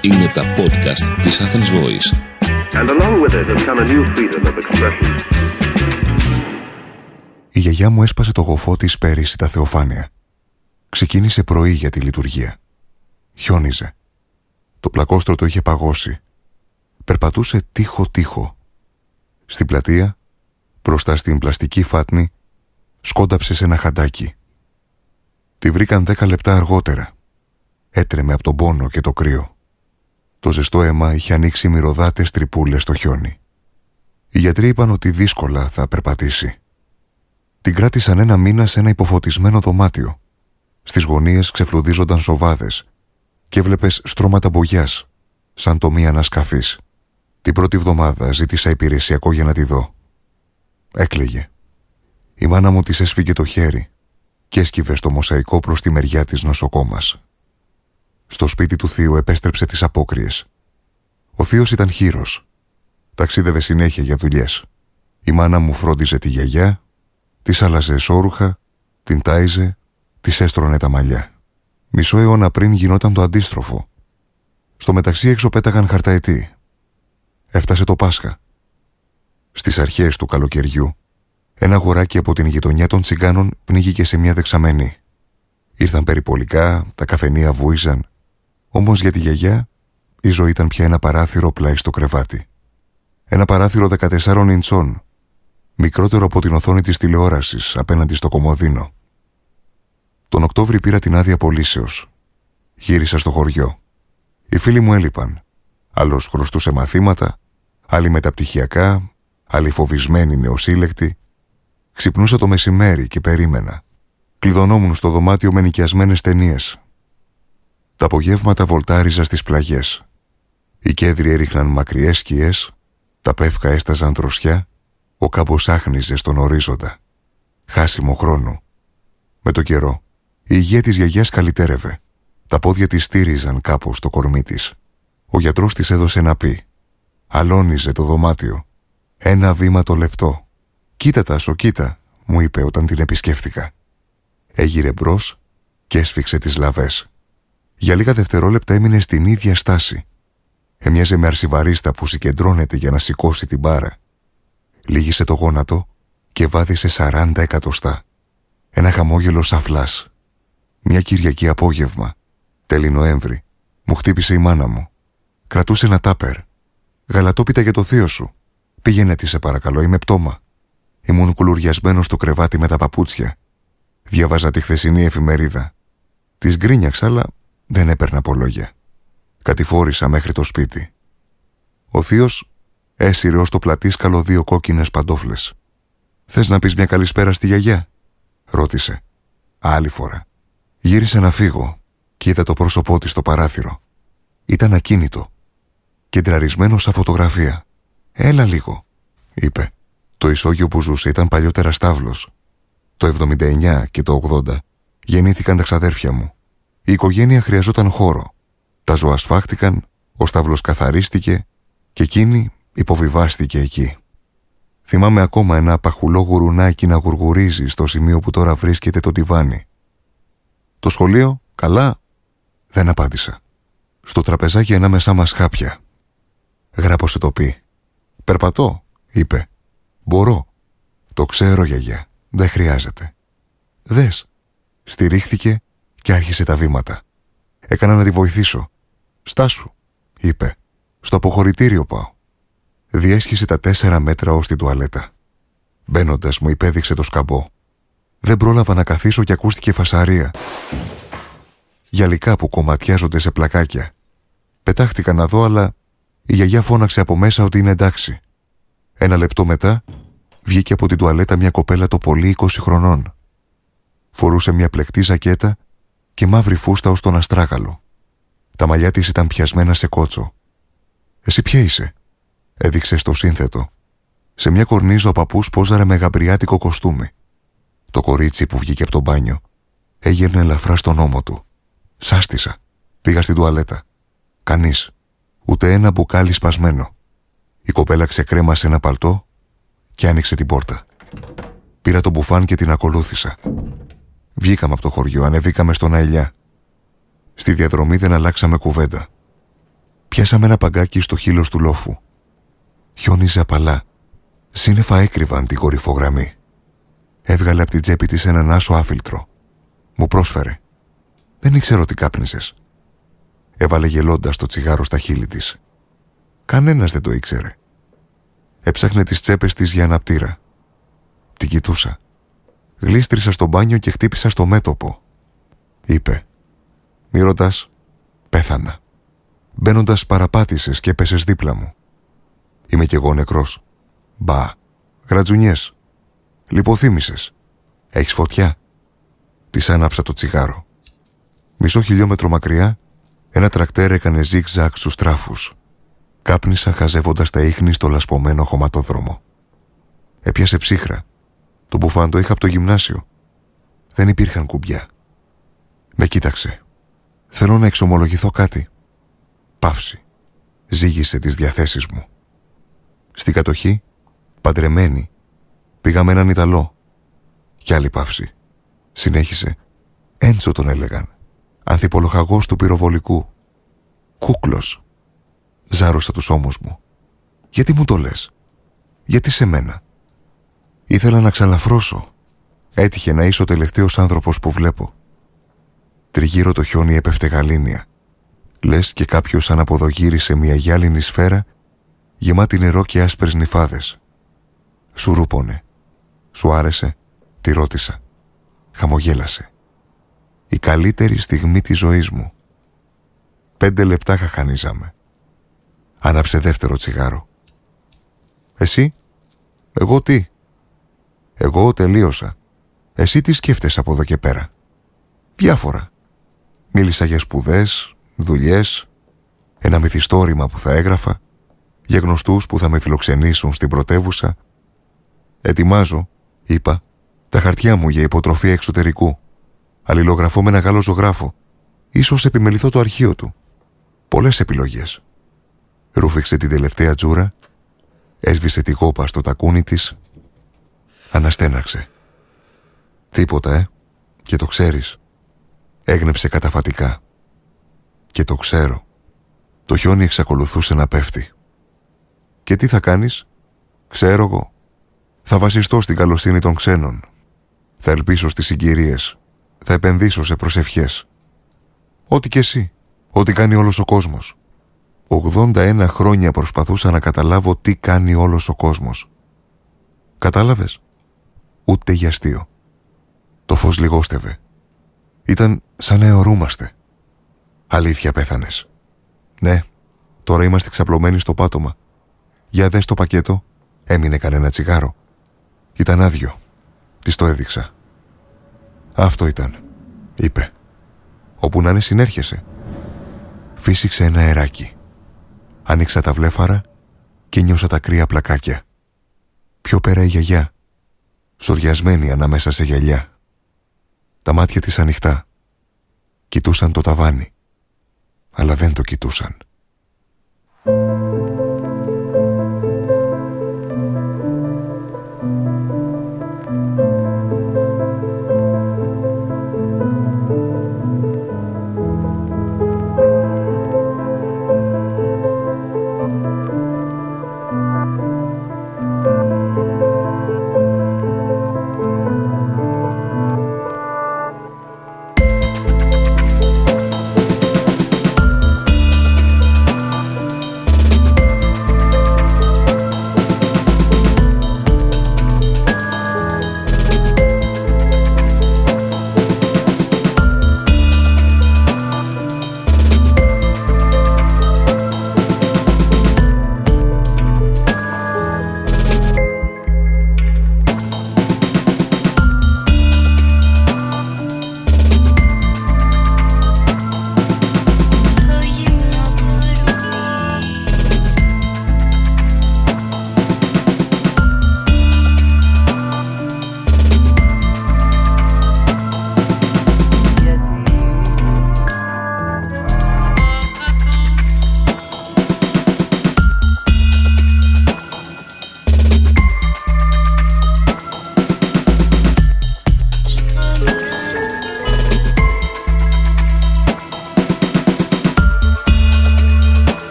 Είναι τα podcast της Athens Voice. And along with it has come a new freedom of expression. Η γιαγιά μου έσπασε το γοφό της πέρυσι τα Θεοφάνεια. Ξεκίνησε πρωί για τη λειτουργία. Χιόνιζε. Το πλακόστρωτο είχε παγώσει. Περπατούσε τείχο-τείχο. Στην πλατεία, μπροστά στην πλαστική φάτνη, σκόνταψε σε ένα χαντάκι. Τη βρήκαν δέκα λεπτά αργότερα. Έτρεμε από τον πόνο και το κρύο. Το ζεστό αίμα είχε ανοίξει μυρωδάτες τρυπούλες στο χιόνι. Οι γιατροί είπαν ότι δύσκολα θα περπατήσει. Την κράτησαν ένα μήνα σε ένα υποφωτισμένο δωμάτιο. Στις γωνίες ξεφλουδίζονταν σοβάδες και έβλεπες στρώματα μπογιάς, σαν το μία ανασκαφή. Την πρώτη βδομάδα ζήτησα υπηρεσιακό για να τη δω. Έκλαιγε. Η μάνα μου της έσφυγε το χέρι και έσκυβε στο μοσαϊκό προς τη μεριά της νοσοκόμας. Στο σπίτι του θείου επέστρεψε τις απόκριες. Ο θείο ήταν χείρος. Ταξίδευε συνέχεια για δουλειές. Η μάνα μου φρόντιζε τη γιαγιά, της άλλαζε σόρουχα, την τάιζε, της έστρωνε τα μαλλιά. Μισό αιώνα πριν γινόταν το αντίστροφο. Στο μεταξύ έξω πέταγαν χαρταετή. Έφτασε το Πάσχα. Στις αρχές του καλοκαιριού, ένα αγοράκι από την γειτονιά των τσιγκάνων πνίγηκε σε μια δεξαμενή. Ήρθαν περιπολικά, τα καφενεία βούιζαν. Όμως για τη γιαγιά, η ζωή ήταν πια ένα παράθυρο πλάι στο κρεβάτι. Ένα παράθυρο 14 ιντσών, μικρότερο από την οθόνη της τηλεόρασης απέναντι στο κομμωδίνο. Τον Οκτώβρη πήρα την άδεια πωλήσεω. Γύρισα στο χωριό. Οι φίλοι μου έλειπαν. Άλλος χρωστούσε μαθήματα, άλλοι μεταπτυχιακά, άλλοι φοβισμένοι νεοσύλλεκτοι. Ξυπνούσα το μεσημέρι και περίμενα. Κλειδωνόμουν στο δωμάτιο με νοικιασμένες ταινίες. Τα απογεύματα βολτάριζα στις πλαγιές. Οι κέντροι έριχναν μακριές σκιές, τα πεύκα έσταζαν δροσιά, ο κάμπος άχνιζε στον ορίζοντα. Χάσιμο χρόνο. Με το καιρό, η υγεία της γιαγιάς καλυτέρευε. Τα πόδια της στήριζαν κάπου στο κορμί της. Ο γιατρός της έδωσε να πει. Αλώνιζε το δωμάτιο. Ένα βήμα το λεπτό. Κοίτα τα, κοίτα, μου είπε όταν την επισκέφθηκα. Έγειρε μπρος και έσφιξε τις λαβές. Για λίγα δευτερόλεπτα έμεινε στην ίδια στάση. Έμοιαζε με αρσιβαρίστα που συγκεντρώνεται για να σηκώσει την μπάρα. Λίγησε το γόνατο και βάδισε 40 εκατοστά. Ένα χαμόγελο σαφλάς μια Κυριακή απόγευμα, τέλη Νοέμβρη, μου χτύπησε η μάνα μου. Κρατούσε ένα τάπερ. Γαλατόπιτα για το θείο σου. Πήγαινε τη, σε παρακαλώ, είμαι πτώμα. Ήμουν κουλουριασμένος στο κρεβάτι με τα παπούτσια. Διαβάζα τη χθεσινή εφημερίδα. Της γκρίνιαξα, αλλά δεν έπαιρνα από λόγια. Κατηφόρησα μέχρι το σπίτι. Ο θείος έσυρε ως το πλατήσκαλο δύο κόκκινες παντόφλες. Θες να πεις μια καλησπέρα στη γιαγιά, ρώτησε. Άλλη φορά. Γύρισε να φύγω και είδα το πρόσωπό της στο παράθυρο. Ήταν ακίνητο. Κεντραρισμένο σαν φωτογραφία. «Έλα λίγο», είπε. Το ισόγειο που ζούσε ήταν παλιότερα στάβλος. Το 79 και το 80 γεννήθηκαν τα ξαδέρφια μου. Η οικογένεια χρειαζόταν χώρο. Τα ζώα σφάχτηκαν, ο στάβλος καθαρίστηκε και εκείνη υποβιβάστηκε εκεί. Θυμάμαι ακόμα ένα παχουλό γουρουνάκι να γουργουρίζει στο σημείο που τώρα βρίσκεται το τιβάνι. Το σχολείο, καλά; Δεν απάντησα. Στο τραπεζάκι ανάμεσά μας χάπια. Γράπωσε το πει. Περπατώ, είπε. Μπορώ. Το ξέρω, γιαγιά. Δεν χρειάζεται. Δες. Στηρίχθηκε και άρχισε τα βήματα. Έκανα να τη βοηθήσω. Στάσου, είπε. Στο αποχωρητήριο πάω. Διέσχισε τα τέσσερα μέτρα ως την τουαλέτα. Μπαίνοντας, μου υπέδειξε το σκαμπό. Δεν πρόλαβα να καθίσω και ακούστηκε φασαρία. Γυαλικά που κομματιάζονται σε πλακάκια. Πετάχτηκα να δω, αλλά η γιαγιά φώναξε από μέσα ότι είναι εντάξει. Ένα λεπτό μετά βγήκε από την τουαλέτα μια κοπέλα το πολύ 20 χρονών. Φορούσε μια πλεκτή ζακέτα και μαύρη φούστα ως τον αστράγαλο. Τα μαλλιά της ήταν πιασμένα σε κότσο. «Εσύ ποια είσαι» έδειξε στο σύνθετο. Σε μια κορνίζα ο παππούς πόζαρε με γαμπριάτικο κοστούμι. Το κορίτσι που βγήκε από το μπάνιο έγερνε ελαφρά στον ώμο του. Σάστησα. Πήγα στην τουαλέτα. Κανείς. Ούτε ένα μπουκάλι σπασμένο. Η κοπέλα ξεκρέμασε ένα παλτό και άνοιξε την πόρτα. Πήρα τον μπουφάν και την ακολούθησα. Βγήκαμε από το χωριό, ανεβήκαμε στον Αηλιά. Στη διαδρομή δεν αλλάξαμε κουβέντα. Πιάσαμε ένα παγκάκι στο χείλος του λόφου. Χιόνιζε απαλά. Σύννεφα έκρυβαν την κορυφογραμμή. Έβγαλε από την τσέπη της έναν άσο άφιλτρο. Μου πρόσφερε. Δεν ήξερα ότι κάπνισες. Έβαλε γελώντας το τσιγάρο στα χείλη της. Κανένας δεν το ήξερε. Έψαχνε τις τσέπες της για αναπτήρα. Την κοιτούσα. Γλίστρισα στο μπάνιο και χτύπησα στο μέτωπο. Είπε. Μη ρωτάς, πέθανα. Μπαίνοντας παραπάτησες και πέσε δίπλα μου. Είμαι κι εγώ νεκρός. Μπα. Γρατζουνιές. Λιποθύμησες. Έχεις φωτιά. Της άναψα το τσιγάρο. Μισό χιλιόμετρο μακριά, ένα τρακτέρ έκανε ζιγ-ζακ στους τράφους. Κάπνισα χαζεύοντας τα ίχνη στο λασπωμένο χωματόδρομο. Έπιασε ψύχρα. Το μπουφάν το είχα από το γυμνάσιο. Δεν υπήρχαν κουμπιά. Με κοίταξε. Θέλω να εξομολογηθώ κάτι. Παύση. Ζήγησε τις διαθέσεις μου. Στην κατοχή, παντρεμένη, πήγαμε έναν Ιταλό. Κι άλλη παύση. Συνέχισε. Έντσο τον έλεγαν. Ανθιπολοχαγός του πυροβολικού. Κούκλος. Ζάρωσα τους ώμους μου. Γιατί μου το λες; Γιατί σε μένα; Ήθελα να ξαλαφρώσω. Έτυχε να είσαι ο τελευταίος άνθρωπος που βλέπω. Τριγύρω το χιόνι έπεφτε γαλήνια. Λες και κάποιος αναποδογύρισε μια γυάλινη σφαίρα γεμάτη νερό και άσπρες νυφάδες. Σου ρούπωνε. Σου άρεσε. Τη ρώτησα. Χαμογέλασε. Η καλύτερη στιγμή της ζωής μου. Πέντε λεπτά χαχανίζαμε. Άναψε δεύτερο τσιγάρο. Εσύ, εγώ τι; Εγώ τελείωσα. Εσύ τι σκέφτεσαι από εδώ και πέρα; Διάφορα. Μίλησα για σπουδές, δουλειές, ένα μυθιστόρημα που θα έγραφα, για γνωστούς που θα με φιλοξενήσουν στην πρωτεύουσα. Ετοιμάζω, είπα, τα χαρτιά μου για υποτροφή εξωτερικού. Αλληλογραφώ με ένα Γάλλο ζωγράφο. Ίσως επιμεληθώ το αρχείο του. Πολλές επιλογές. Ρούφηξε την τελευταία τζούρα, έσβησε τη γόπα στο τακούνι της, αναστέναξε. Τίποτα, ε, και το ξέρεις. Έγνεψε καταφατικά. Και το ξέρω. Το χιόνι εξακολουθούσε να πέφτει. Και τι θα κάνεις; Ξέρω εγώ. Θα βασιστώ στην καλοσύνη των ξένων. Θα ελπίσω στις συγκυρίες. Θα επενδύσω σε προσευχές. Ό,τι και εσύ. Ό,τι κάνει όλος ο κόσμος. 81 χρόνια προσπαθούσα να καταλάβω τι κάνει όλος ο κόσμος. Κατάλαβες; Ούτε για αστείο. Το φως λιγόστευε. Ήταν σαν να αιωρούμαστε. Αλήθεια πέθανες. Ναι, τώρα είμαστε ξαπλωμένοι στο πάτωμα. Για δες το πακέτο. Έμεινε κανένα τσιγάρο. Ήταν άδειο. Της το έδειξα. Αυτό ήταν, είπε. Όπου να είναι συνέρχεσαι. Φύσηξε ένα αεράκι. Άνοιξα τα βλέφαρα και νιώσα τα κρύα πλακάκια. Πιο πέρα η γιαγιά, σοριασμένη ανάμεσα σε γυαλιά. Τα μάτια της ανοιχτά. Κοιτούσαν το ταβάνι, αλλά δεν το κοιτούσαν.